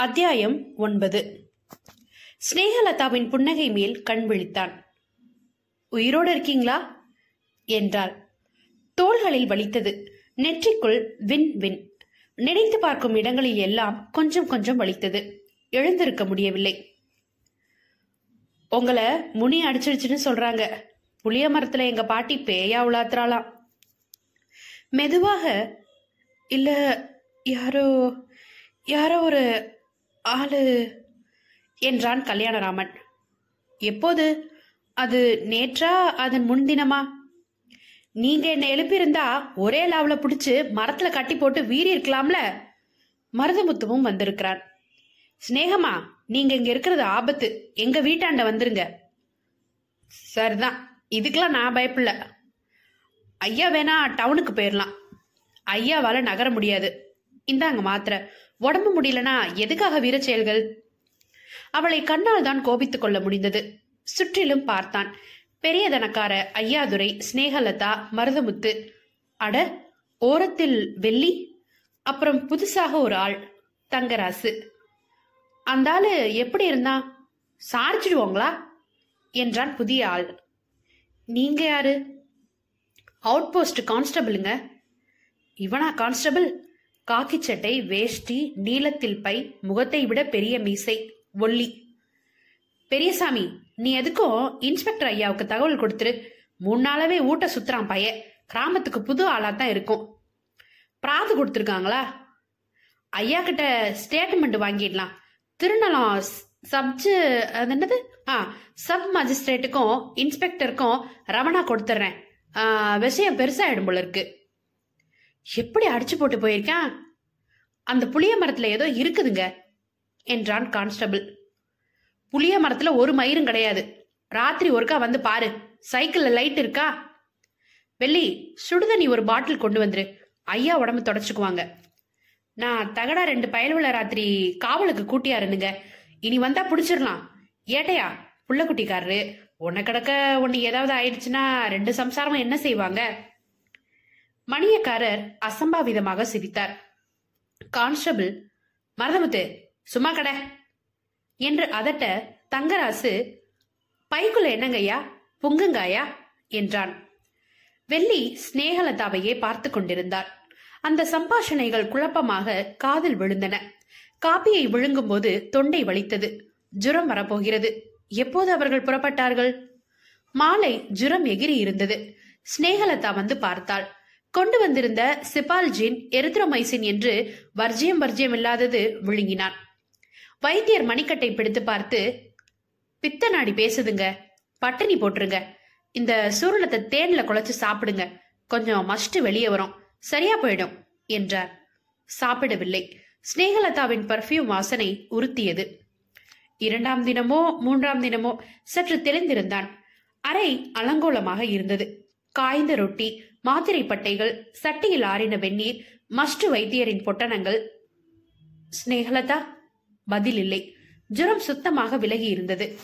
அத்தியாயம் ஒன்பது. ஸ்னேகலதாவின் புன்னகை மேல் கண் விழித்தான். உயிரோடு இருக்கீங்களா? என்றாள். தோள்களில் வலித்தது. நெற்றிக்குள் வின் வின். நினைத்து பார்க்கும் இடங்களில் எல்லாம் கொஞ்சம் கொஞ்சம் வலித்தது. எழுந்திருக்க முடியவில்லை. உங்களை முனி அடிச்சிருச்சுன்னு சொல்றாங்க. புளிய மரத்துல எங்க பாட்டி பேயா உலாத்துறாளாம். மெதுவாக. இல்ல யாரோ யாரோ ஒரு ஆளு என்றான் கல்யாணராமன். எப்போது? அது நேற்றா அதன் முன்தினமா? நீங்க என்ன எழுப்பியிருந்தா ஒரே லாவில் பிடிச்சி மரத்துல கட்டி போட்டு வீறி இருக்கலாம்ல? மருதமுத்துவும் வந்திருக்கிறான். சிநேகமா நீங்க இங்க இருக்கிறது ஆபத்து. எங்க வீட்டாண்ட வந்துருங்க. சரிதான் இதுக்கெல்லாம் நான் பயப்பில்ல. ஐயா வேணா டவுனுக்கு போயிடலாம் ஐயாவால நகர முடியாது. இந்தாங்க மாத்திரை. உடம்பு முடியலனா எதுக்காக வீர செயல்கள்? அவளை கண்ணால் தான் கோபித்துக் கொள்ள முடிந்தது. சுற்றிலும் பார்த்தான். பெரிய தனக்கார ஐயாதுரை ஸ்னேகலதா மருதமுத்து. அட ஓரத்தில் வெள்ளி அப்புறம் புதுசாக ஒரு ஆள் தங்கராசு. அந்த ஆளு எப்படி இருந்தா? சாரிச்சிடுவோங்களா? என்றான் புதிய ஆள். நீங்க யாரு? அவுட் போஸ்ட் கான்ஸ்டபிளுங்க. இவனா கான்ஸ்டபிள்? காக்கி சட்டை வேஷ்டி நீளத்தில் பை முகத்தை விட பெரிய மீசை ஒல்லி. பெரியசாமி நீ எதுக்கும் இன்ஸ்பெக்டர் ஐயாவுக்கு தகவல் கொடுத்துரு. மூணு நாளாவே ஊட்ட சுத்துறான் பைய. கிராமத்துக்கு புது ஆளா தான் இருக்கும். பிராது கொடுத்துருக்காங்களா? ஐயா கிட்ட ஸ்டேட்மெண்ட் வாங்கிடலாம் திருநலம் சப்ஜு அது என்னது? ஆ சப் மஜிஸ்ட்ரேட்டுக்கும் இன்ஸ்பெக்டருக்கும் ரமணா கொடுத்துட்றேன் விஷயம் பெருசாயிடும் போல இருக்கு. எப்படி அடிச்சு போட்டு போயிருக்கான்? அந்த புளிய மரத்துல ஏதோ இருக்குதுங்க என்றான் கான்ஸ்டபிள். புளிய மரத்துல ஒரு மயிரும் கிடையாது. ராத்திரி ஒருக்கா வந்து பாரு சைக்கிள்ல லைட் இருக்கா? வெள்ளி சுடுதண்ணி ஒரு பாட்டில் கொண்டு வந்துரு. ஐயா உடம்பு தொடச்சுக்குவாங்க. நான் தகடா ரெண்டு பயலுள்ள ராத்திரி காவலுக்கு கூட்டியாருனுங்க இனி வந்தா புடிச்சிடலாம் ஏட்டையா புள்ளக்குட்டிக்காரரு உன்னை கிடக்க ஒன்னு ஏதாவது ஆயிடுச்சுன்னா ரெண்டு சம்சாரமும் என்ன செய்வாங்க? மணியக்காரர் அசம்பாவிதமாக சிரித்தார். கான்ஸ்டபிள் மருதமுத்து சும்மா கடை என்று அதட்ட தங்கராசு பைக்குள்ள என்னங்கய்யா புங்குங்காயா? என்றான். வெள்ளி ஸ்நேகலதாவையே பார்த்து கொண்டிருந்தார். அந்த சம்பாஷணைகள் குழப்பமாக காதில் விழுந்தன. காப்பியை விழுங்கும் போது தொண்டை வலித்தது. ஜுரம் வரப்போகிறது. எப்போது அவர்கள் புறப்பட்டார்கள்? மாலை ஜுரம் எகிரி இருந்தது ஸ்நேகலதா வந்து பார்த்தாள். கொண்டு வந்திருந்த சிபால்ஜின் எரித்ரோமைசின் என்று வர்ஜியம் வர்ஜியம் இல்லாதது விழுங்கினான். வைத்தியர் மணிக்கட்டை பிடித்து பார்த்து பித்த நாடி பேசுதுங்க. பட்டினி போட்டுருங்க. இந்த சூரணத்தை தேன்ல குழைச்சு சாப்பிடுங்க. கொஞ்சம் மஸ்ட் வெளியே வரும். சரியா போயிடும் என்றார். சாப்பிடவில்லை. ஸ்னேகலதாவின் பர்ஃபியூம் வாசனை உறுத்தியது. இரண்டாம் தினமோ மூன்றாம் தினமோ சற்று தெளிந்திருந்தான். அறை அலங்கோலமாக இருந்தது. காய்ந்த ரொட்டி மாத்திரை பட்டைகள் சட்டியில் ஆறின வெந்நீர் மஸ்ட் வைத்தியரின் பொட்டணங்கள். ஸ்னேகலதா பதில் இல்லை. ஜுரம் சுத்தமாக விலகி இருந்தது.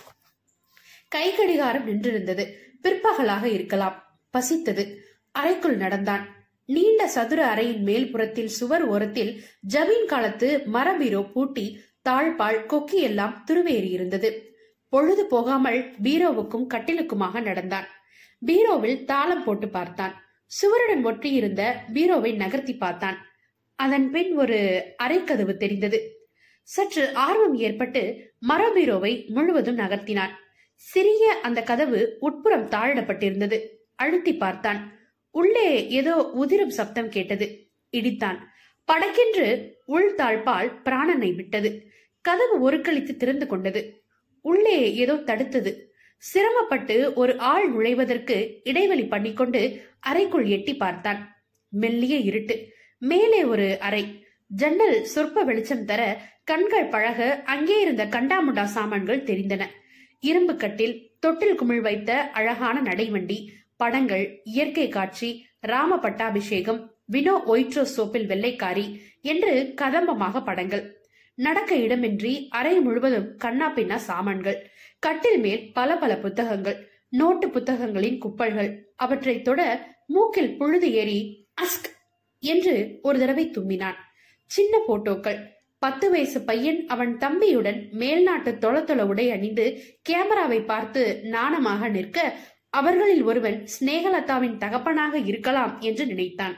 கை கடிகாரம் நின்றிருந்தது. பிற்பகலாக இருக்கலாம். பசித்தது. அறைக்குள் நடந்தான். நீண்ட சதுர அறையின் மேல் புறத்தில் சுவர் ஓரத்தில் ஜமீன் காலத்து மரபீரோ பூட்டி தாழ்பால் கொக்கி எல்லாம் துருவேறி இருந்தது. பொழுது போகாமல் பீரோவுக்கும் கட்டிலுக்குமாக நடந்தான். பீரோவில் தாளம் போட்டு பார்த்தான். சுவருடன் ஒட்டியிருந்த பீரோவை நகர்த்தி பார்த்தான். அதன் பின் ஒரு அரைக்கதவு தெரிந்தது. சற்று ஆர்வம் ஏற்பட்டு மரபீரோவை முழுவதும் நகர்த்தினான். சிறிய அந்த கதவு உட்புறம் தாழிடப்பட்டிருந்தது அழுத்தி பார்த்தான். உள்ளே ஏதோ உதிரும் சப்தம் கேட்டது. இடித்தான். படக்கென்று உள் தாழ்பால் பிராணனை விட்டது. கதவு ஒரு கழித்து திறந்து கொண்டது. உள்ளே ஏதோ தடுத்தது. சிரமப்பட்டு ஒரு ஆள் நுழைவதற்கு இடைவெளி பண்ணிக்கொண்டு அறைக்குள் எட்டி பார்த்தான். மெல்லிய இருட்டு மேலே ஒரு அறை. ஜன்னல் சொற்ப வெளிச்சம் தர கண்கள் பழக அங்கே இருந்த கண்டாமுண்டா சாமான்கள் தெரிந்தன. இரும்பு கட்டில் தொட்டில் குமிழ் வைத்த அழகான நடைவண்டி படங்கள் இயற்கை காட்சி ராம பட்டாபிஷேகம் வினோ ஒயிட்ரோ சோப்பில் வெள்ளைக்காரி என்று கதம்பமாக படங்கள். நடக்க இடமின்றி அறை முழுவதும் கண்ணா பின்னா சாமான்கள். கட்டில் மேல் பல பல புத்தகங்கள் நோட்டு புத்தகங்களின் குப்பல்கள் அவற்றை தொட மூக்கில் புழுது ஏறி அஸ்க் என்று ஒரு தடவை தும்மினான் சின்ன போட்டோக்கள். பத்து வயசு பையன் அவன் தம்பியுடன் மேல்நாட்டு தொளத்தொள உடை அணிந்து கேமராவை பார்த்து நாணமாக நிற்க அவர்களில் ஒருவன் ஸ்நேகலதாவின் தகப்பனாக இருக்கலாம் என்று நினைத்தான்.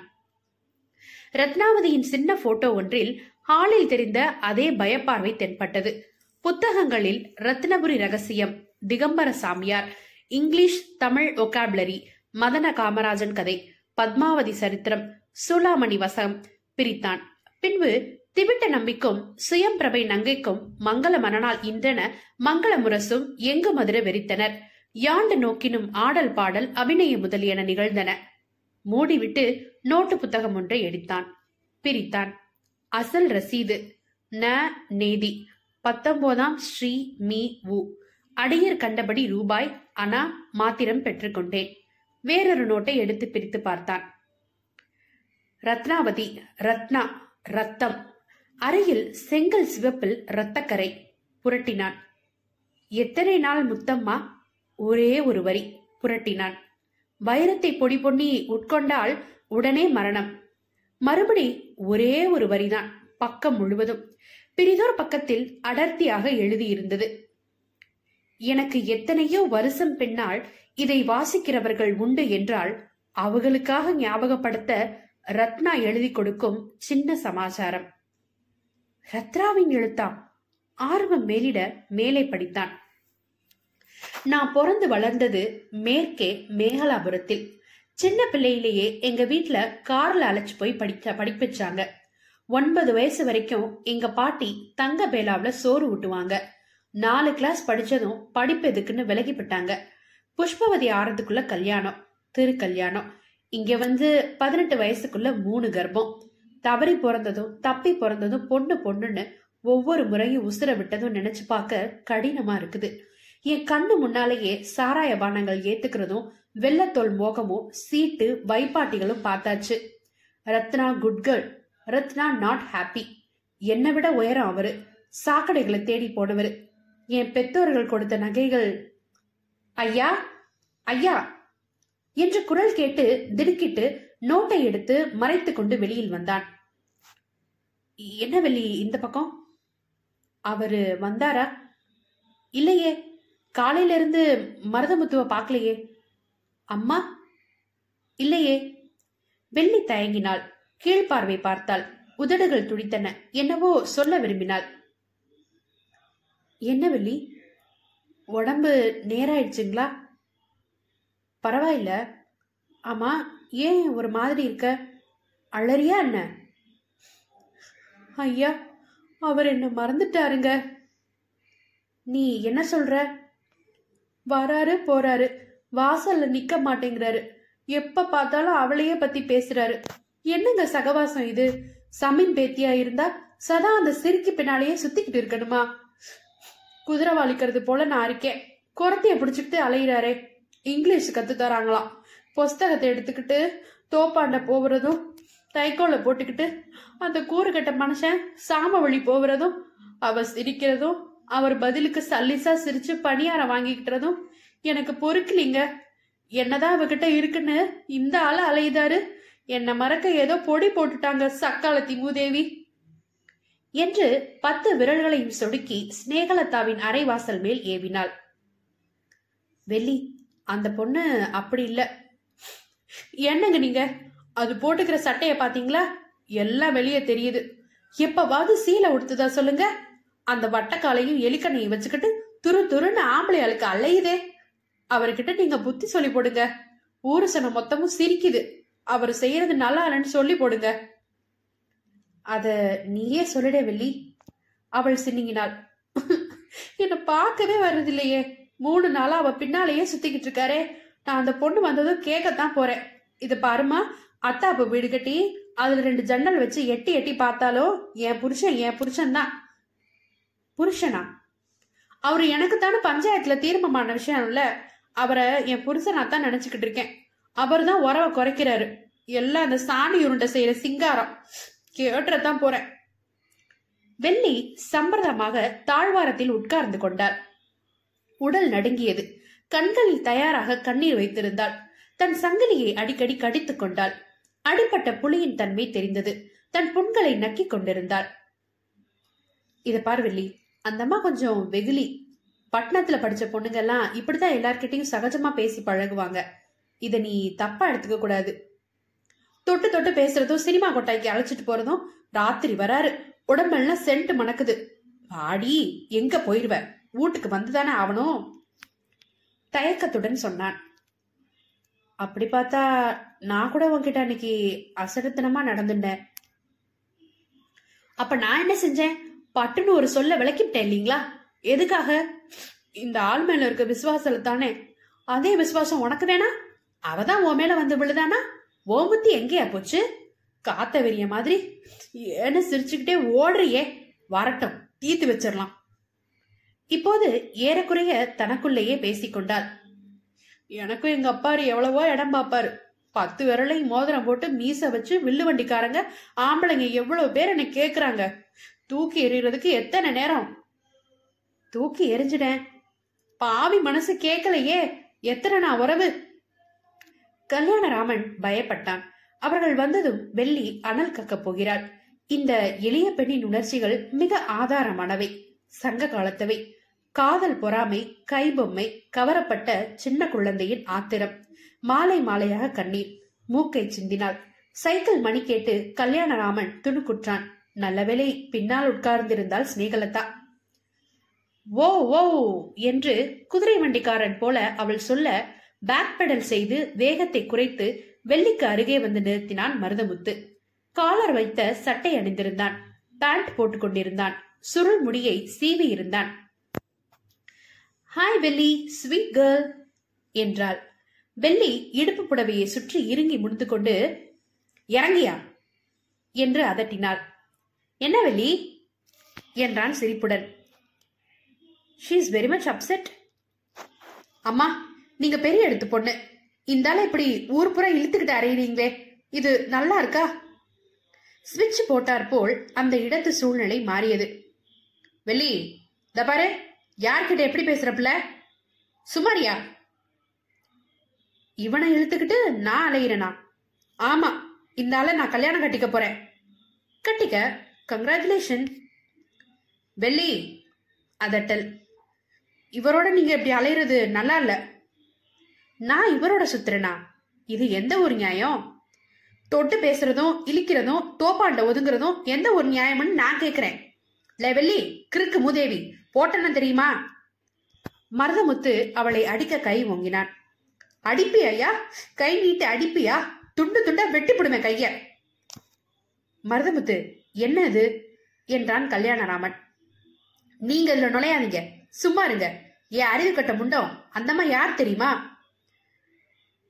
ரத்னாவதியின் சின்ன போட்டோ ஒன்றில் ஹாலில் தெரிந்த அதே பயப்பார்வை தென்பட்டது. புத்தகங்களில் ரத்னபுரி ரகசியம் திகம்பர சாமியார் இங்கிலீஷ் தமிழ் ஒகாபுலரி மதன காமராஜன் கதை பத்மாவதி சரித்திரம் சூலாமணி வசம் பிரித்தான். பின்பு திவிட்ட நம்பிக்கும் சுயம்பிரபை நங்கைக்கும் மங்கள மனநாள் இன்றென மங்கள முரசும் எங்கு மதுர வெறித்தனர். யாண்டு நோக்கினும் ஆடல் பாடல் அபிநய முதலியன நிகழ்ந்தன. மூடிவிட்டு நோட்டு புத்தகம் ஒன்றை எடுத்தான். பிரித்தான். அசல் ரசீது. ந. நேதி. பத்தொன்பதாம் ஸ்ரீ மீ வு அடியர் கண்டபடி ரூபாய் அனா மாத்திரம் பெற்றுக்கொண்டேன். வேறொரு நோட்டை எடுத்து பிரித்து பார்த்தான். ரத்னாவதி ரத்னா ரத்தம். அருகில் செங்கல் சிவப்பில் இரத்தக்கரை புரட்டினான். எத்தனை நாள் முத்தம்மா? ஒரே ஒரு வரி புரட்டினான். வைரத்தை பொடி பொண்ணி உட்கொண்டால் உடனே மரணம். மறுபடி ஒரே ஒரு வரிதான் பக்கம் முழுவதும். பிரிதோர் பக்கத்தில் அடர்த்தியாக எழுதியிருந்தது. எனக்கு எத்தனையோ வருஷம் பின்னால் இதை வாசிக்கிறவர்கள் உண்டு என்றால் அவர்களுக்காக ஞாபகப்படுத்த ரத்னா எழுதி கொடுக்கும் சின்ன சமாச்சாரம். ரத்ராவின் எழுத்தாம் ஆர்வம் மேலிட மேலே படித்தான். நான் பிறந்து வளர்ந்தது மேற்கே மேகலாபுரத்தில். சின்ன பிள்ளையிலேயே எங்க வீட்டுல கார்ல அழைச்சு போய் படிக்க படிப்பிச்சாங்க. ஒன்பது வயசு வரைக்கும் எங்க பாட்டி தங்க பேலாவுல சோறு ஊட்டுவாங்க. நாலு கிளாஸ் படிச்சதும் படிப்பு எதுக்குன்னு விலகிப்பட்டாங்க புஷ்பவதி ஆறதுக்குள்ள கல்யாணம் திரு கல்யாணம். இங்க வந்து பதினெட்டு வயசுக்குள்ள மூணு கர்ப்பம். தவறி பிறந்ததும் தப்பி பிறந்ததும் பொண்ணு பொண்ணுன்னு ஒவ்வொரு முறையும் உசுர விட்டதும் நினைச்சு பார்க்க கடினமா இருக்குது. என் கண்ணு முன்னாலேயே சாராய பானங்கள் ஏத்துக்கிறதும் வெள்ளத்தோல் மோகமும் சீட்டு வைப்பாட்டிகளும் பார்த்தாச்சு. ரத்னா குட்கர் ரத்னா நாட் ஹாப்பி என்னை விட உயரம் அவரு. சாக்கடைகளை தேடி போனவர். என் பெற்றோர்கள் கொடுத்த நகைகள். ஐயா ஐயா என்று குரல் கேட்டு திடுக்கிட்டு நோட்டை எடுத்து மறைத்து கொண்டு வெளியில் வந்தான். என்ன வெளி இந்த பக்கம்? அவரு வந்தாரா? இல்லையே. காலையில இருந்து மருதமுத்துவ பார்க்கலையே. அம்மா? இல்லையே. வெள்ளி தயங்கினாள். கீழ்பார்வை பார்த்தாள் உதடுகள் துடித்தன. என்னவோ சொல்ல விரும்பினாள். என்ன வெள்ளி? உடம்பு நேராயிடுச்சுங்களா? பரவாயில்ல. ஆமா ஏன் ஒரு மாதிரி இருக்க? அழறியா என்ன? ஐயா அவர் என்ன மறந்துட்டாருங்க. நீ என்ன சொல்ற? வராரு போறாரு. வாசல்ல நிக்க மாட்டேங்கிறாரு. எப்ப பார்த்தாலும் அவளையே பத்தி பேசுறாரு. என்னங்க சகவாசம் இது? சமீன் பேத்தியா இருந்தா சதா அந்த சிரிக்கு பின்னாலேயே சுத்திக்கிட்டு இருக்கணுமா? குதிரை வாலிக்கிறது போல நான் இருக்கேன். குரத்தைய பிடிச்சிக்கிட்டு அலையிறாரே. இங்கிலீஷ் கத்து தராங்களாம். புஸ்தகத்தை எடுத்துக்கிட்டு தோப்பாண்ட போகிறதும் தைக்கோல போட்டுக்கிட்டு அந்த கூறுகட்ட மனுஷன் சாம வழி போகிறதும் அவ சிரிக்கிறதும் அவர் பதிலுக்கு சல்லிசா சிரிச்சு பணியாரம் வாங்கிக்கிட்டதும் எனக்கு பொறுக்கலிங்க. என்னதான் அவகிட்ட இருக்குன்னு இந்த ஆள அலையுதாரு? என்னை மறக்க ஏதோ பொடி போட்டுட்டாங்க சக்காலத்தி மூதேவி என்று பத்து விரல்களையும் சொடுக்கி ஸ்நேகலதாவின் அரைவாசல் மேல் ஏவினாள். வெள்ளி அந்த பொண்ணு அப்படி இல்ல. என்னங்க நீங்க? அது போட்டுக்கிற சட்டைய பாத்தீங்களா? எல்லாம் வெளியே தெரியுது. எப்பவாவது சீலை உடுத்துதா சொல்லுங்க. அந்த வட்டக்காலையும் எலிக்கண்ணையும் வச்சுக்கிட்டு துரு துருன்னு ஆம்பளை ஆளுக்கு அலையுதே. அவர்கிட்ட நீங்க புத்தி சொல்லி போடுங்க. ஊருசனம் மொத்தமும் சிரிக்குது. அவர் செய்யறது நல்லா இல்லைன்னு சொல்லி போடுங்க. அத நீயே சொல்லிட வெள்ளி அவள் சின்னிங்கினாள் என்ன பார்க்கவே வர்றதில்லையே. மூணு நாளா அவ பின்னாலேயே சுத்திக்கிட்டு இருக்காரே. நான் அந்த பொண்ணு வந்ததும் கேட்கத்தான் போறேன். இது பாருமா அத்தாப்பு வீடு கட்டி அதுல ரெண்டு ஜன்னல் வச்சு எட்டி எட்டி பார்த்தாலோ என் புருஷன் என் புருஷன் தான். புருஷனா? அவரு எனக்குத்தானே பஞ்சாயத்துல தீர்மானமான விஷயம் இல்ல. அவரை என் புருஷனா தான் நினைச்சுக்கிட்டு இருக்கேன். அவர் தான் உறவை குறைக்கிறாரு. எல்லாம் அந்த சாணி உருண்டை செய்யற சிங்காரம். கேட்டுறதான் போறேன். வெள்ளி சம்பிரதமாக தாழ்வாரத்தில் உட்கார்ந்து கொண்டார் உடல் நடுங்கியது. கண்களில் தயாராக கண்ணீர் வைத்திருந்தாள். தன் சங்கிலியை அடிக்கடி கடித்துக் கொண்டாள். அடிப்பட்ட புலியின் தன்மை தெரிந்தது. தன் புண்களை நக்கிக் கொண்டிருந்தாள். இத பார்வெள்ளி அந்த அம்மா கொஞ்சம் வெகுளி. பட்டணத்துல படிச்ச பொண்ணுங்கெல்லாம் இப்படிதான் எல்லார்கிட்டையும் சகஜமா பேசி பழகுவாங்க. இதை நீ தப்பா எடுத்துக்க கூடாது. தொட்டு தொட்டு பேசுறதும் சினிமா கொட்டாய்க்கு அழைச்சிட்டு போறதும் ராத்திரி வராரு. உடம்பெல்லாம் சென்ட் மணக்குது. வாடி எங்க போயிருவ? வீட்டுக்கு வந்துதானே ஆகணும்? தயக்கத்துடன் சொன்னான். அப்படி பார்த்தா நான் கூட உன்கிட்ட அன்னைக்கு அசடுத்தனமா நடந்துட்டேன். அப்ப நான் என்ன செஞ்சேன்? பட்டுன்னு ஒரு சொல்ல விளக்கிட்டேன் இல்லைங்களா? எதுக்காக? இந்த ஆள் மேல இருக்க விசுவாசல தானே. அதே விசுவாசம் உனக்கு வேணா? அவதான் உன் மேல வந்து விழுதானா ஓ புத்தி எங்கேயா போச்சு? காத்த வெறிய மாதிரி ஏன்னு சிரிச்சுக்கிட்டே ஓடுறியே. வரட்டும் தீர்த்து வச்சிடலாம் இப்போது ஏறக்குறைய தனக்குள்ளேயே பேசிக்கொண்டாள் எனக்கும் எங்க அப்பாரு எவ்வளவோ இடம் பார்ப்பாரு. பத்து விரலையும் மோதிரம் போட்டு மீச வச்சு வில்லு வண்டிக்காரங்க ஆம்பளைங்க எவ்வளவு பேர் என்னை கேக்குறாங்க. தூக்கி எறிகிறதுக்கு எத்தனை நேரம்? தூக்கி எரிஞ்சிட்டேன் பாவி மனசு கேட்கலையே எத்தனை நான் உறவு? கல்யாணராமன் பயப்பட்டான். அவர்கள் வந்ததும் வெள்ளி அனல் கக்கப் போகிறாள். இந்த எளிய பெண்ணின் உணர்ச்சிகள் மிக ஆதாரமானவை சங்க காலத்தவை. காதல் பொறாமை கைபொம்மை கவரப்பட்ட சின்ன குழந்தையின் ஆத்திரம். மாலை மாலையாக கண்ணீர் மூக்கை சிந்தினாள். சைக்கிள் மணி கேட்டு கல்யாணராமன் துணுக்குற்றான். நல்லவேளை பின்னால் உட்கார்ந்திருந்தால் சிநேகலதா. ஓ ஓ என்று குதிரை வண்டிக்காரன் போல அவள் சொல்ல பேக் பெடல் செய்து வேகத்தை குறைத்து வெள்ளிக்கு அருகே வந்து நிறுத்தினான் மருதமுத்து. காலர் வைத்த சட்டை அணிந்திருந்தான். பேண்ட் போட்டுக் கொண்டிருந்தான். சுருள் முடியை சீவி இருந்தான். ஹாய் வெள்ளி ஸ்வீட் கேர்ள் என்றாள். வெள்ளி இடுப்பு புடவையை சுற்றி இறுங்கி முடிந்து கொண்டு இறங்கியா? என்று அதட்டினாள். என்ன வெள்ளி? என்றான் சிரிப்புடன். She is very much upset அம்மா நீங்க பெரிய எடுத்து பொண்ணு. இந்தால இப்படி ஊர் புற இழுத்துக்கிட்டு அறையிறீங்களே இது நல்லா இருக்கா? ஸ்விட்ச் போட்டார் போல் அந்த இடத்து சூழ்நிலை மாறியது. வெள்ளி இந்த பாரு யார்கிட்ட எப்படி பேசுறப்பில்ல சுமாரியா? இவனை இழுத்துக்கிட்டு நான் அலையிறனா? ஆமா இந்த நான் கல்யாணம் கட்டிக்க போறேன். கட்டிக்க கங்க்ராச்சுலேஷன் வெள்ளி அதட்டல். இவரோட நீங்க இப்படி அலையிறது நல்லா இல்லை. நான் இவரோட சுத்திரனா? இது எந்த ஒரு நியாயம்? தொட்டு பேசுறதும் இழிக்கிறதும் தோப்பாண்ட ஒதுங்குறதும் எந்த ஒரு நியாயம்னு நான் கேக்குறேன். லெவல்லி வெள்ளி கிறுக்கு மூதேவி போட்டன தெரியுமா? மருதமுத்து அவளை அடிக்க கை ஓங்கினான். அடிப்பியா கை நீட்டு அடிப்பியா? துண்டு துண்டா வெட்டி போடுவேன் கைய. மருதமுத்து என்ன இது என்றான் கல்யாணராமன். நீங்க இதுல நுழையாதீங்க. சும்மா இருங்க. என் அறிவு கட்ட முண்டம். அந்தம்மா யார் தெரியுமா?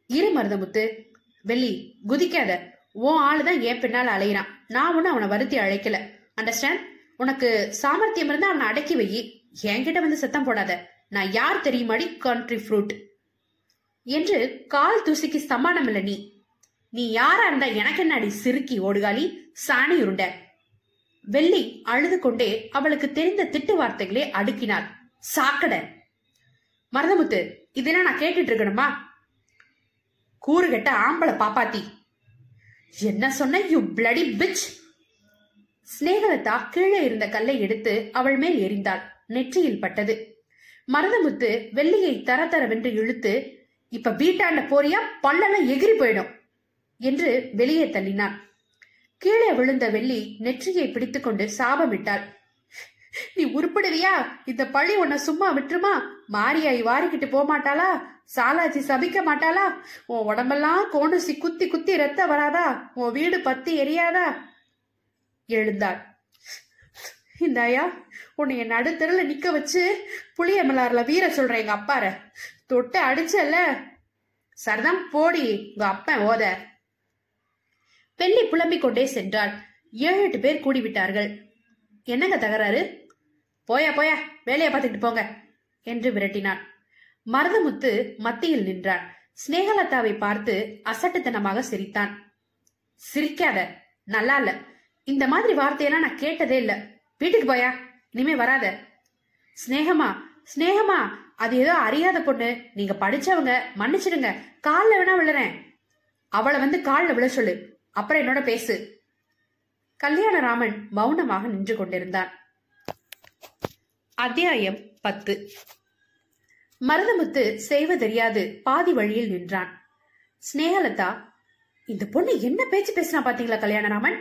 இரு மருதமுத்து. வெள்ளி குதிக்காத. உன் ஆளுதான் என் பின்னால் அலையிறான். நான் ஒன்னும் அவனை வருத்தி அழைக்கல. அண்டர்ஸ்டாண்ட் உனக்கு சாமர்த்தியம் இருந்தா அவனை அடக்கி வை. என்கிட்ட வந்து சத்தம் போடாத. நான் யார் தெரியுமாடி? கண்ட்ரி ஃப்ரூட் என்று கால் தூசிக்கு சமானம் இல்ல நீ. நீ யாரா இருந்தா எனக்கு என்னடி சிறுக்கி ஓடுகாலி? சாணி உருண்ட. வெள்ளி அழுது கொண்டே அவளுக்கு தெரிந்த திட்டு வார்த்தைகளே அடுக்கினாள். சாக்கட. மருதமுத்து இதெல்லாம் நான் கேட்டுட்டு இருக்கணுமா? கூறுகட்ட ஆம்பளை பாப்பாத்தி. என்ன சொன்ன யூ பிளடி பிச் ஸ்னேகலதா கீழே இருந்த கல்லை எடுத்து அவள் மேல் எறிந்தாள். நெற்றியில் பட்டது. மருதமுத்து வெள்ளியை தர தரவென்று இழுத்து இப்ப வீட்டாண்ட போறியா பல்லெல்லாம் எகிரி போயிடும். என்று வெளியே தள்ளினான். கீழே விழுந்த வெள்ளி நெற்றியை பிடித்துக்கொண்டு சாபமிட்டாள். நீ உருப்படுவியா? இந்த பழி உன்னை சும்மா விட்டுருமா? மாரியாய் வாரிக்கிட்டு போமாட்டாளா? சாலாஜி சாலாச்சி சபிக்க மாட்டாளா? உன் உடம்பெல்லாம் கோணுசி குத்தி குத்தி ரத்த வராதா? உன் வீடு பத்தி எரியாதா? எழுந்தாள். இந்தாயா உன்னை என் நடுத்தருல நிக்க வச்சு புளிய மலார்ல வீர சொல்ற எங்க அப்பார. தொட்டு அடிச்சல்ல. சரிதான் போடி உங்க அப்பன் ஓத. வெள்ளி புலம்பிக் கொண்டே சென்றாள். ஏழு எட்டு பேர் கூடிவிட்டார்கள். என்னங்க தகராறு? போயா போயா வேலையை பார்த்துக்கிட்டு போங்க என்று விரட்டினான். மருதமுத்து மத்தியில் நின்றான். ஸ்னேகலதாவை பார்த்து அசட்டுத்தனமாக சிரித்தான். சிரிக்காத நல்லா இல்ல. இந்த மாதிரி வார்த்தையெல்லாம் நான் கேட்டதே இல்ல. வீட்டுக்கு போயா இனிமே வராத. ஸ்னேகமா ஸ்னேகமா அது ஏதோ அறியாத பொண்ணு. நீங்க படிச்சவங்க மன்னிச்சிடுங்க. கால்ல வேணா விழுறேன். அவளை வந்து காலில் விழ சொல்லு. அப்புறம் என்னோட பேசு. கல்யாணராமன் மௌனமாக நின்று கொண்டிருந்தான். அத்தியாயம் பத்து. மருதமுத்து செய்வதறியாது பாதி வழியில் நின்றான். ஸ்னேகலதா இந்த பொண்ணு என்ன பேச்சு பேசினா பாத்தீங்களா கல்யாணராமன்?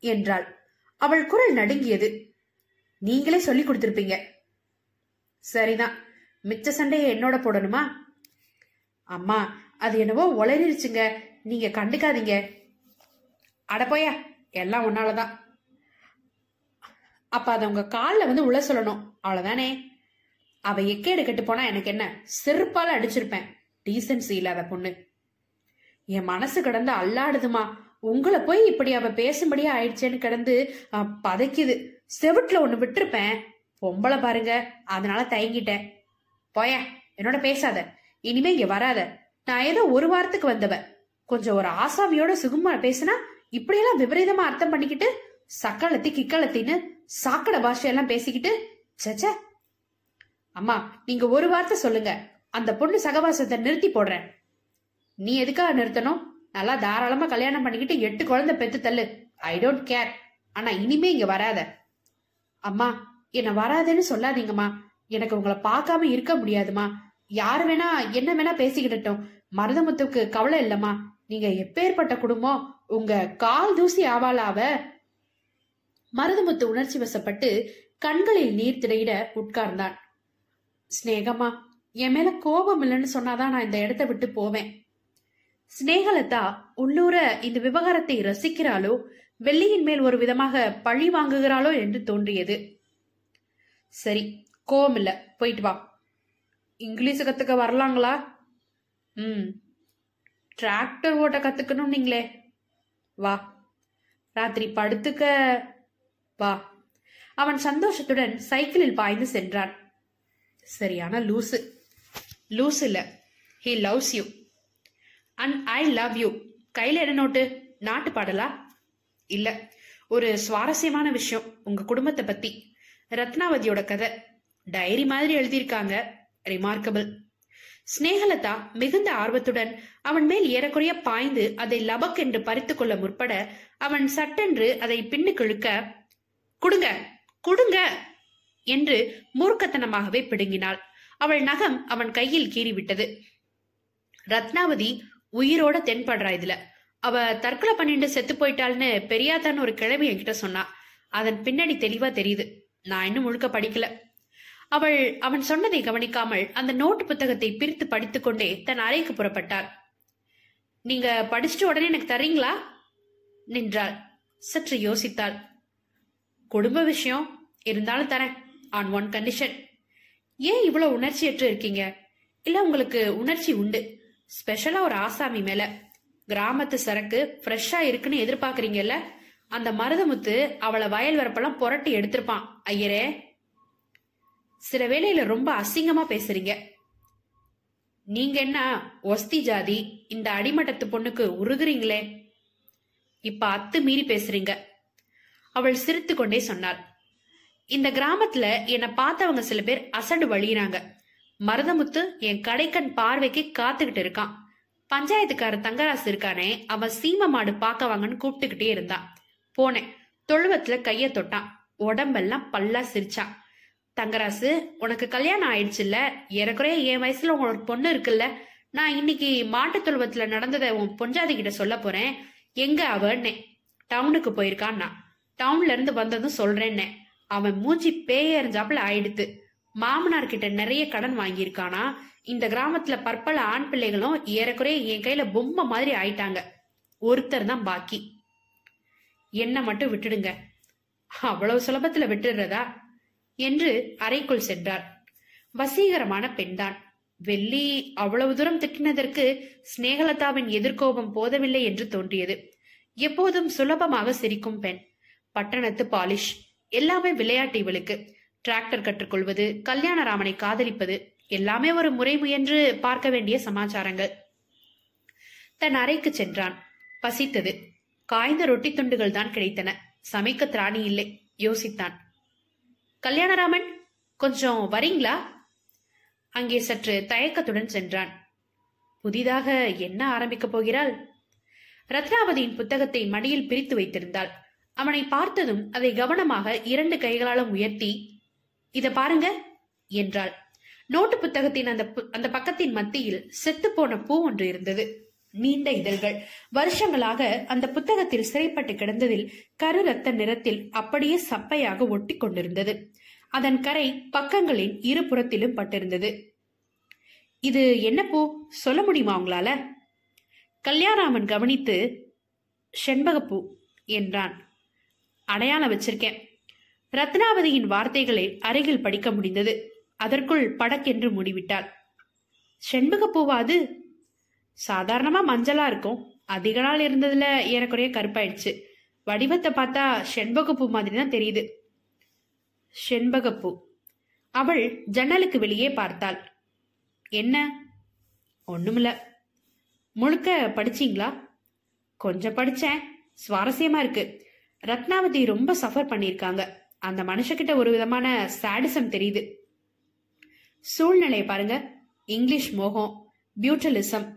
என்றாள். அவள் குரல் நடுங்கியது. நீங்களே சொல்லி கொடுத்திருப்பீங்க. சரிதான் மிச்ச சண்டையை என்னோட போடணுமா? அம்மா அது என்னவோ உளறிடுச்சுங்க நீங்க கண்டுக்காதீங்க. அட போயா எல்லாம் உன்னாலதான். அப்ப அதை உங்க காலில் வந்து உள்ள சொல்லணும். அவ்வளவுதானே? அவ எக்கேடு கெட்டு போனா எனக்கு என்ன? செருப்பால அடிச்சிருப்பேன். டீசன்சி இல்லாத பொண்ணு. என் மனசு கிடந்து அல்லாடுதுமா. உங்களை போய் இப்படி அவ பேசும்படியா ஆயிடுச்சேன்னு கிடந்து பதைக்குது. செவுட்டுல ஒண்ணு விட்டுருப்பேன். பொம்பளை பாருங்க. அதனால தயங்கிட்டேன். போய என்னோட பேசாத. இனிமே இங்க வராத. நான் ஏதோ ஒரு வாரத்துக்கு வந்தவ. கொஞ்சம் ஒரு ஆசாமியோட சுகுமா பேசினா இப்படியெல்லாம் விபரீதமா அர்த்தம் பண்ணிக்கிட்டு சக்களத்தி கிக்களத்தின்னு சாக்கடை பாஷையெல்லாம் பேசிக்கிட்டு ச்சே அம்மா நீங்க ஒரு வார்த்தை சொல்லுங்க. அந்த பொண்ணு சகவாசத்தை நிறுத்தி போடுறேன். நீ எதுக்காக நிறுத்தணும்? நல்லா தாராளமா கல்யாணம் பண்ணிக்கிட்டு எட்டு குழந்தை பெத்து தள்ளு. ஐ டோன்ட் கேர் ஆனா இனிமே இங்க வராத. அம்மா என்ன வராதேன்னு சொல்லாதீங்கம்மா. எனக்கு உங்களை பார்க்காம இருக்க முடியாதுமா யார் வேணா என்ன வேணா பேசிக்கிட்டோம் மருதமுத்துக்கு கவலை இல்லம்மா. நீங்க எப்பேற்பட்ட குடும்பம் உங்க கால் தூசி ஆவாளாவ? மருதுமுத்து உணர்ச்சி வசப்பட்டு கண்களில் நீர் திரையிட உட்கார்ந்தான். சிநேகமா என் மேல கோபம் இல்லைன்னு சொன்னாதான் நான் இந்த இடத்த விட்டு போவேன். சிநேகலதா உள்ளூர இந்த விவகாரத்தை ரசிக்கிறாளோ வெள்ளியின் மேல் ஒரு விதமாக பழி வாங்குகிறாளோ என்று தோன்றியது. சரி கோவம் இல்ல போயிட்டு வா. இங்கிலீஷ் கத்துக்க வரலாங்களா? ம். டிராக்டர் ஓட்ட கத்துக்கணும் நீங்களே வா. ராத்திரி படுத்துக்க வா. அவன் சந்தோஷத்துடன் சைக்கிளில் பாய்ந்து சென்றான். சரியான லூசு. லூஸ் இல்ல. He loves you and I love you கையில என்ன நோட்டு? நாட்டு பாடலா? இல்ல. ஒரு சுவாரஸ்யமான விஷயம். உங்க குடும்பத்தை பத்தி. ரத்னாவதியோட கதை. டைரி மாதிரி எழுதியிருக்காங்க. ரிமார்க்கபிள் ஸ்னேகலதா மிகுந்த ஆர்வத்துடன் அவன் மேல் ஏறக்குறைய பாய்ந்து அதை லபக் என்று பறித்துக் கொள்ள முற்பட அவன் சட்டென்று அதை பின்னுக்கு இழுக்க கொடுங்க கொடுங்க என்று மூர்க்கத்தனமாகவே பிடுங்கினாள். அவள் நகம் அவன் கையில் கீறிவிட்டது. ரத்னாவதி உயிரோட தென்படுறா இதுல. அவ தற்கொலை பண்ணிட்டு செத்து போயிட்டாள்னு பெரியாத்தான்னு ஒரு கிழவி என்கிட்ட சொன்னா. அதன் பின்னாடி தெளிவா தெரியுது. நான் இன்னும் முழுக்க படிக்கல. அவள் அவன் சொன்னதை கவனிக்காமல் அந்த நோட்டு புத்தகத்தை பிரித்து படித்துக்கொண்டே தன் அறைக்கு புறப்பட்டாள். நீங்க படிச்சுட்டு உடனே எனக்கு தரீங்களா நின்றாள். சற்று யோசித்தாள். குடும்ப விஷயம் இருந்தாலும் தரேன் ஆன் ஒன் கண்டிஷன் ஏன் இவ்வளவு உணர்ச்சியற்று இருக்கீங்க? இல்ல உங்களுக்கு உணர்ச்சி உண்டு? ஸ்பெஷலா ஒரு ஆசாமி மேல கிராமத்து சரக்கு ஃப்ரெஷ்ஷா இருக்குன்னு எதிர்பார்க்கறீங்கல்ல அந்த மருதமுத்து அவளை வயல் வரப்பெல்லாம் புரட்டி எடுத்திருப்பான். ஐயரே. சில வேளையில ரொம்ப அசிங்கமா பேசுறீங்க. நீங்க என்ன ஒஸ்தி ஜாதி இந்த அடிமட்டத்து பொண்ணுக்கு உருகுறீங்களே? இப்ப அத்து மீறி பேசுறீங்க. அவள் சிரித்து கொண்டே சொன்னாள். இந்த கிராமத்துல என்னை பார்த்தவங்க சில பேர் அசடு வழியிறாங்க. மருதமுத்து என் கடைக்கண் பார்வைக்கு காத்துக்கிட்டு இருக்கான். பஞ்சாயத்துக்கார தங்கராசு இருக்கானே அவன் சீம மாடு பார்க்க வாங்கன்னு கூப்பிட்டுக்கிட்டே இருந்தான். போனேன். தொழுவத்துல கைய தொட்டான். உடம்பெல்லாம் பல்லா சிரிச்சான் தங்கராசு உனக்கு கல்யாணம் ஆயிடுச்சுல்ல? ஏறக்குறைய என் வயசுல உனக்கு பொண்ணு இருக்குல்ல? நான் இன்னைக்கு மாட்டு தொழுவத்துல நடந்ததை உன் பொஞ்சாதி கிட்ட சொல்ல போறேன். எங்க அவன்னே டவுனுக்கு போயிருக்கான்னா. டவுன்ல இருந்து வந்ததும் சொல்றேன்னே. அவன் மூஞ்சி பேயறிஞ்சாப்புல ஆயிடுத்து. மாமனார் கிட்ட நிறைய கடன் வாங்கியிருக்கானா? இந்த கிராமத்துல பற்பல ஆண் பிள்ளைகளும் ஏறக்குறைய என் கையில பொம்மை மாதிரி ஆயிட்டாங்க. ஒருத்தர் தான் பாக்கி. என்ன மட்டும் விட்டுடுங்க. அவ்வளவு சுலபத்துல விட்டுடுறதா? என்று அறைக்குள் சென்றார். வசீகரமான பெண்தான். வெள்ளி அவ்வளவு தூரம் திட்டினதற்கு சிநேகலதாவின் எதிர்கோபம் போதவில்லை என்று தோன்றியது. எப்போதும் சுலபமாக சிரிக்கும் பெண். பட்டணத்து பாலிஷ் எல்லாமே விளையாட்டு இவளுக்கு. டிராக்டர் கற்றுக்கொள்வது கல்யாணராமனை காதலிப்பது எல்லாமே ஒரு முறை முயன்று பார்க்க வேண்டிய சமாச்சாரங்கள். தன் அறைக்கு சென்றான். பசித்தது. காய்ந்த ரொட்டி துண்டுகள் தான் கிடைத்தன. சமைக்க திராணி இல்லை யோசித்தான். கல்யாணராமன் கொஞ்சம் வரீங்களா? அங்கே சற்று தயக்கத்துடன் சென்றான். புதிதாக என்ன ஆரம்பிக்கப் போகிறாள்? ரத்னாவதியின் புத்தகத்தை மடியில் பிரித்து வைத்திருந்தாள். அவனை பார்த்ததும் அதை கவனமாக இரண்டு கைகளாலும் உயர்த்தி இத பாருங்க என்றாள். நோட்டு புத்தகத்தின் அந்த பு- அந்த பக்கத்தின் மத்தியில் செத்துப்போன பூ ஒன்று இருந்தது. நீண்ட இதழ்கள். வருஷங்களாக அந்த புத்தகத்தில் சிறைப்பட்டு கிடந்ததில் கரு ரத்த நிறத்தில் அப்படியே சப்பையாக ஒட்டி கொண்டிருந்தது. அதன் கரை பக்கங்களின் இருபுறத்திலும் பட்டிருந்தது. இது என்ன பூ? சொல்ல முடியுமா உங்களால? கல்யாணாமன் கவனித்து செண்பகப்பூ என்றான். அடையாளம் வச்சிருக்கேன். ரத்னாவதியின் வார்த்தைகளை அருகில் படிக்க முடிந்தது. அதற்குள் படக்கென்று மூடிவிட்டாள். செண்பக அது சாதாரணமா மஞ்சளா இருக்கும். அதிக நாள் இருந்ததுல ஏறக்குறைய கருப்பாயிடுச்சு. வடிவத்தை பார்த்தா செண்பகப்பூ மாதிரி தான் தெரியுது. செண்பகப்பூ. அவள் ஜன்னலுக்கு வெளியே பார்த்தாள். என்ன? ஒண்ணுமில்ல. முழுக்க படிச்சீங்களா? கொஞ்சம் படிச்சேன். சுவாரஸ்யமா இருக்கு. ரத்னாவதி ரொம்ப சஃபர் பண்ணியிருக்காங்க அந்த மனுஷகிட்ட ஒரு விதமான சாடிசம் தெரியுது. சூழ்நிலை பாருங்க. இங்கிலீஷ் மோகம் பியூட்டலிசம்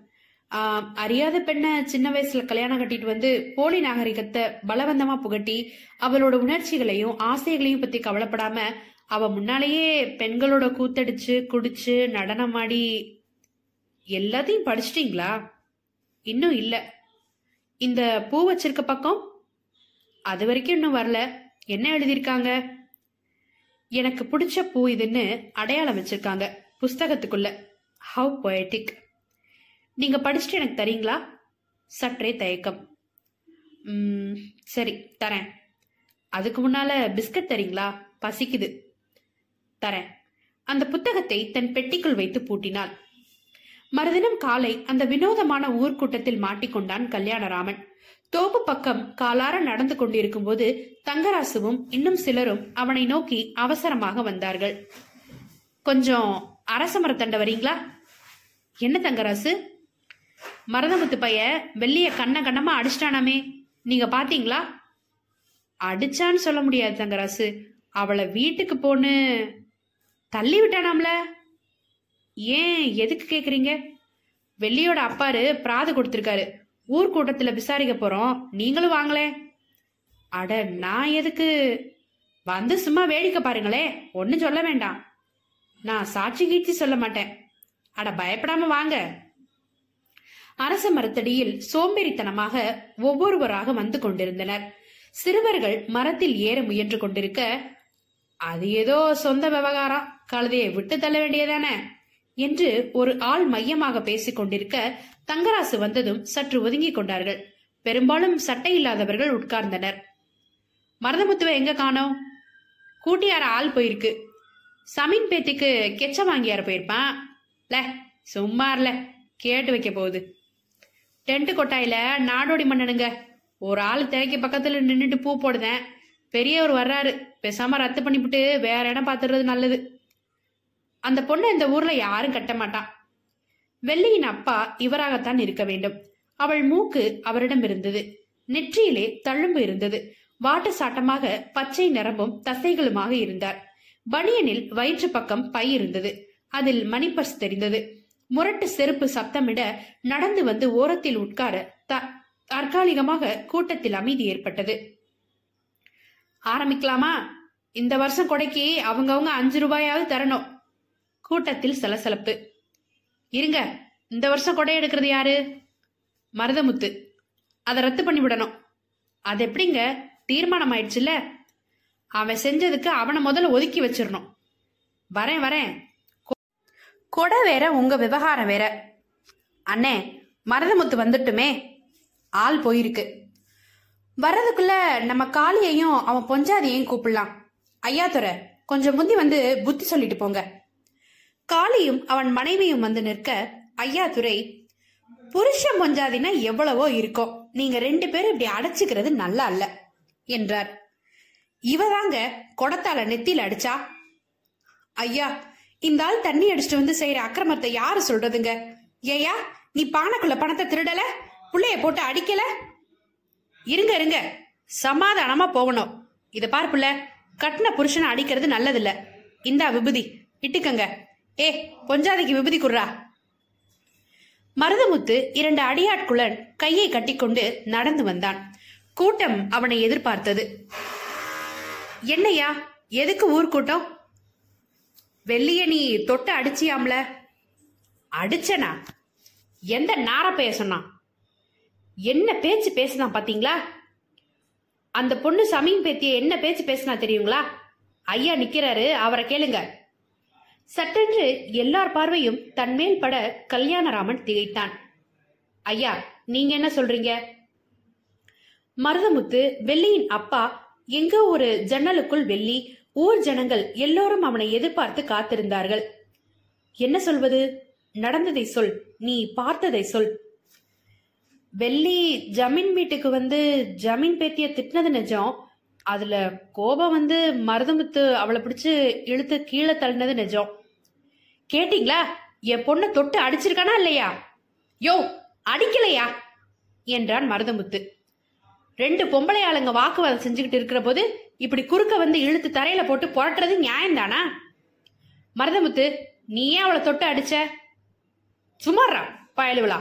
அறியாத பெண்ணை சின்ன வயசுல கல்யாணம் கட்டிட்டு வந்து போலி நாகரிகத்தை பலவந்தமா புகட்டி அவளோட உணர்ச்சிகளையும் ஆசைகளையும் பத்தி கவலைப்படாம அவ முன்னாலேயே பெண்களோட கூத்தடிச்சு குடிச்சு நடனமாடி எல்லாத்தையும் படிச்சிட்டீங்களா? இன்னும் இல்ல. இந்த பூ வச்சிருக்க பக்கம் அது வரைக்கும் இன்னும் வரல. என்ன எழுதியிருக்காங்க? எனக்கு பிடிச்ச பூ இதுன்னு அடையாளம் வச்சிருக்காங்க புஸ்தகத்துக்குள்ள. ஹவ் பொயட்டிக் நீங்க படிச்சுட்டு எனக்கு தரீங்களா? சற்றே தயக்கம். சரி தரேன். அதுக்கு முன்னால பிஸ்கட் தரீங்களா? பசிக்குது. தரேன். அந்த புத்தகத்தை தன் பெட்டிக்குள் வைத்து பூட்டினாள். மறுதினம் காலை அந்த வினோதமான ஊர்க்கூட்டத்தில் மாட்டிக்கொண்டான் கல்யாணராமன். தோப்பு பக்கம் காலார நடந்து கொண்டிருக்கும் போது தங்கராசுவும் இன்னும் சிலரும் அவனை நோக்கி அவசரமாக வந்தார்கள். கொஞ்சம் அரச மரத்தண்ட வரீங்களா? என்ன தங்கராசு? மரதமுத்து பைய வெள்ளிய கண்ண கண்ணமா அடிச்சிட்டானாமே. நீங்க பாத்தீங்களா? அடிச்சான்னு சொல்ல முடியாது தங்கராசு. அவளை வீட்டுக்கு போன்னு தள்ளி விட்டானாம்ல. ஏன் எதுக்கு கேக்குறீங்க? வெள்ளியோட அப்பாரு பிராது கொடுத்திருக்காரு. ஊர் விசாரிக்க போறோம். நீங்களும் வாங்களே. அட நான் எதுக்கு? வந்து சும்மா வேடிக்கை பாருங்களே. ஒன்னும் சொல்ல வேண்டாம். நான் சாட்சி கீட்சி சொல்ல மாட்டேன். அட பயப்படாம வாங்க. அரச மரத்தடியில் சோம்பேறித்தனமாக ஒவ்வொருவராக வந்து கொண்டிருந்தனர். சிறுவர்கள் மரத்தில் ஏற முயன்று கொண்டிருக்க அது ஏதோ சொந்த விவகாரம். கழுதையை விட்டு தள்ள வேண்டியதானே என்று ஒரு ஆள் மையமாக பேசிக் கொண்டிருக்க தங்கராசு வந்ததும் சற்று ஒதுங்கிக் கொண்டார்கள். பெரும்பாலும் சட்டை இல்லாதவர்கள் உட்கார்ந்தனர். மருதமுத்துவ எங்க காணோம்? கூட்டியார ஆள் போயிருக்கு. சமீன் பேத்திக்கு கெச்ச வாங்கியார போயிருப்பான். ல சும்மார்ல கேட்டு வைக்க போகுது. டென்ட் கொட்டாயில நாடோடி மன்னனுங்க. ஒரு ஆள் திரைக்கு பக்கத்துல நின்றுட்டு பூ போடுதேன். பெரியவர் வர்றாரு. பேசாம ரத்து பண்ணிவிட்டு வேற இடம் பாத்துறது நல்லது. அந்த பொண்ணை இந்த ஊர்ல யாரும் கட்ட மாட்டான் வெள்ளியின் அப்பா இவராகத்தான் இருக்க வேண்டும். அவள் மூக்கு அவரிடம் இருந்தது. நெற்றியிலே தழும்பு இருந்தது. வாட்டு சாட்டமாக பச்சை நிறமும் தசைகளுமாக இருந்தார். பனியனில் வயிற்று பக்கம் பை இருந்தது. அதில் மணிப்பர்ஸ் தெரிந்தது. முரட்டு செருப்பு சப்தமிட நடந்து வந்து ஓரத்தில் உட்கார தற்காலிகமாக கூட்டத்தில் அமைதி ஏற்பட்டது. ஆரம்பிக்கலாமா? இந்த வருஷம் கொடைக்கு அவங்கவுங்க அஞ்சு ரூபாயாவது தரணும். கூட்டத்தில் சலசலப்பு. இருங்க இந்த வருஷம் கொடை எடுக்கிறது யாரு? மருதமுத்து. அதை ரத்து பண்ணி விடணும். அது எப்படிங்க? தீர்மானம் ஆயிடுச்சுல்ல அவன் செஞ்சதுக்கு அவனை முதல்ல ஒதுக்கி வச்சிடணும். வரேன் வரேன். கொடை வேற உங்க விவகாரம் வேற. அண்ணே மருதமுத்து வந்துட்டுமே. ஆள் போயிருக்கு. வர்றதுக்குள்ள நம்ம காளியையும் அவன் பொஞ்சாதியையும் கூப்பிடலாம். ஐயாத்துறை கொஞ்சம் முந்தி வந்து புத்தி சொல்லிட்டு போங்க. காளியும் அவன் மனைவியும் வந்து நிற்க ஐயாத்துறை புருஷன் மொஞ்சாதினா எவ்வளவோ இருக்கும் நீங்க ரெண்டு பேரும் இப்படி அடைச்சுக்கிறது நல்லா அல்ல என்றார். இவதாங்க கொடத்தால நெத்தியில் அடிச்சா? ஐயா இந்த ஆள் தண்ணி அடிச்சுட்டு வந்து செய்யற அக்கிரமத்தை யாரு சொல்றதுங்க? ஏயா நீ பானைக்குள்ள பணத்தை திருடல? புள்ளைய போட்டு அடிக்கல? இருங்க இருங்க சமாதானமா போகணும். இத பார்ப்புல கட்டின புருஷனை அடிக்கிறது நல்லதில்ல. இந்தா விபூதி இட்டுக்கங்க. ஏ பொஞ்சாதிக்கு விபதி குர்ரா மருதமுத்து இரண்டு அடியாட்குள்ளன் கையை கட்டிக்கொண்டு நடந்து வந்தான். கூட்டம் அவனை எதிர்பார்த்தது. என்னையா எதுக்கு ஊர்கூட்டம் வெள்ளிய நீ தொட்டு அடிச்சியாம்ல? அடிச்சனா? எந்த நார பேசனா என்ன பேச்சு பேசுனா பாத்தீங்களா? அந்த பொண்ணு சமீன் பேத்திய என்ன பேச்சு பேசுனா தெரியுங்களா? ஐயா நிக்கிறாரு அவரை கேளுங்க. சட்டென்று எல்லார் பார்வையும் தன்மேல் பட கல்யாணராமன் திகைத்தான். ஐயா நீங்க என்ன சொல்றீங்க? மருதமுத்து வெள்ளியின் அப்பா எங்க ஒரு ஜன்னலுக்குள் வெள்ளி ஊர் ஜனங்கள் எல்லோரும் அவனை எதிர்பார்த்து காத்திருந்தார்கள். என்ன சொல்வது? நடந்ததை சொல் நீ பார்த்ததை சொல். வெள்ளி ஜமீன் வீட்டுக்கு வந்து ஜமீன் பேத்திய திட்டினது நிஜம். அதுல கோபம் வந்து மருதமுத்து அவளை பிடிச்சு இழுத்து கீழே தள்ளினது நிஜம். கேட்டீங்களா? என் பொண்ணை தொட்டு அடிச்சிருக்கானா இல்லையா? யோ அடிக்கலையா? என்றான் மருதமுத்து. ரெண்டு பொம்பளை ஆளுங்க வாக்குவாதம் செஞ்சுக்கிட்டு இருக்கிற போது இப்படி குறுக்க வந்து இழுத்து தரையில போட்டு புரட்டுறது நியாயம்தானா? மருதமுத்து நீ ஏன் அவளை தொட்டு அடிச்ச? சுமாரா பயலுவலா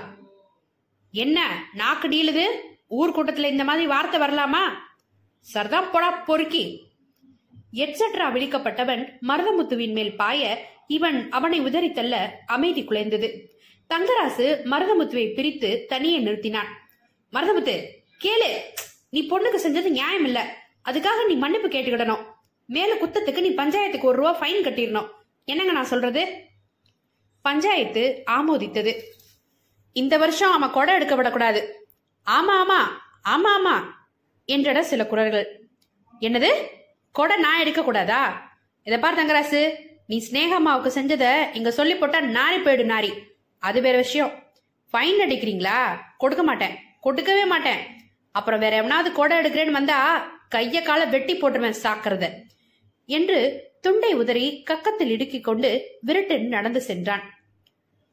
என்ன நாக்கு டீலுது ஊர் கூட்டத்தில் இந்த மாதிரி வார்த்தை வரலாமா? சர்தான் போடா பொறுக்கி. எட்ஸெட்ரா விழிக்கப்பட்டவன் மருதமுத்துவின் மேல் பாய இவன் அவனை உதறித்தள்ள அமைதி குலைந்தது. தங்கராசு மருதமுத்துவை பிரித்து தனியே நிறுத்தினான். மருதமுத்து கேளு நீ பொண்ணுக்கு செஞ்சது நியாயம் இல்ல அதுக்காக நீ மன்னிப்பு கேட்டுக்கிடணும். மேல குத்தத்துக்கு நீ பஞ்சாயத்துக்கு ஒரு ரூபா ஃபைன் கட்டிடணும். என்னங்க நான் சொல்றது? பஞ்சாயத்து ஆமோதித்தது. இந்த வருஷம் அவன் கொடை எடுக்க விடக்கூடாது ஆமா ஆமா ஆமா ஆமா என்றட சில குரல்கள். என்னது? கொடை நான் எடுக்க கூடாதா இதை பார் தங்கராசு. நீ ஸ்னேகம்மாவுக்கு செஞ்சதை இங்க சொல்லி போட்டா நாரி போயிடு நாரி. அது வேற விஷயம். ஃபைன் அடிக்கிறீங்களா? கொடுக்க மாட்டேன். கொடுக்கவே மாட்டேன். அப்புறம் வேற எவனாவது கொடை எடுக்கிறேன்னு வந்தா கைய காலை வெட்டி போட்டுருவேன் சாக்கிறத. என்று துண்டை உதறி கக்கத்தில் இடுக்கிக் கொண்டு விருட்டு நடந்து சென்றான்.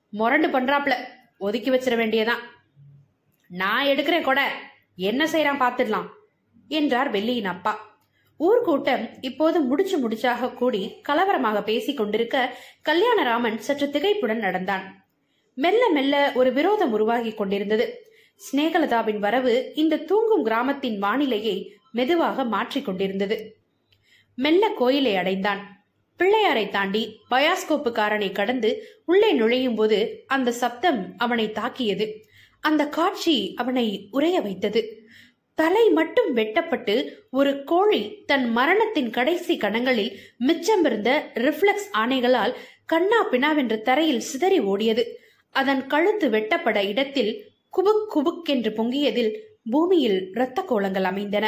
முரண்டு பண்றாப்ல. ஒதுக்கி வச்சிட வேண்டியதான். நான் எடுக்கிறேன் கொடை. என்ன செய்யறான் பார்த்துடலாம் என்றார் வெள்ளியின் அப்பா. ஊர்கூட்டம் இப்போது முடிச்சு முடிச்சாக கூடி கலவரமாக பேசிக் கொண்டிருக்க கல்யாணராமன் சற்று திகைப்புடன் நடந்தான். மெல்ல மெல்ல ஒரு விரோதம் உருவாகி கொண்டிருந்தது. சினேகலதாவின் வரவு இந்த தூங்கும் கிராமத்தின் வானிலையை மெதுவாக மாற்றிக் கொண்டிருந்தது. மெல்ல கோயிலை அடைந்தான். பிள்ளையாரை தாண்டி பயாஸ்கோப்புக்காரனை கடந்து உள்ளே நுழையும் போது அந்த சப்தம் அவனை தாக்கியது. அந்த காட்சி அவனை உறைய வைத்தது. தலை மட்டும் வெட்டப்பட்டு ஒரு கோழி தன் மரணத்தின் கடைசி கணங்களில் மிச்சமிருந்த ரிஃப்ளெக்ஸ் ஆணைகளால் கண்ணா பினாவென்று தரையில் சிதறி ஓடியது. அதன் கழுத்து வெட்டப்பட இடத்தில் குபுக் குபுக் என்று பொங்கியதில் பூமியில் இரத்த கோலங்கள் அமைந்தன.